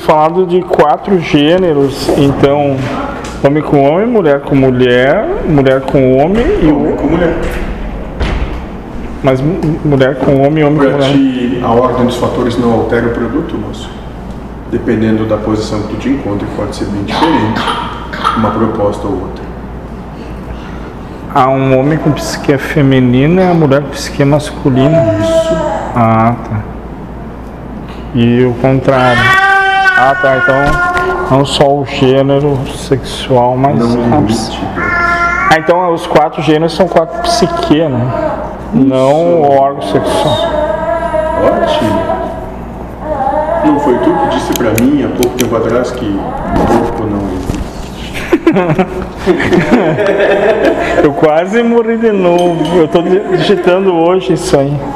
falado de quatro gêneros, então homem com homem, mulher com mulher, mulher com homem e Homem o com mulher. mas mu- mulher com homem, homem com Para mulher. ti, a ordem dos fatores não altera o produto, moço. Dependendo da posição que tu te encontra, pode ser bem diferente uma proposta ou outra. Há um homem com psique feminina e a mulher com psique masculina. Isso. Ah, tá. E o contrário. Ah, tá. Então não só o gênero sexual, mas Não a. Ah, então os quatro gêneros são quatro psique, né? Não o órgão sexual. Ótimo. Não foi tu que disse pra mim há pouco tempo atrás que o corpo não existe? Eu quase morri de novo. Eu tô digitando hoje isso aí.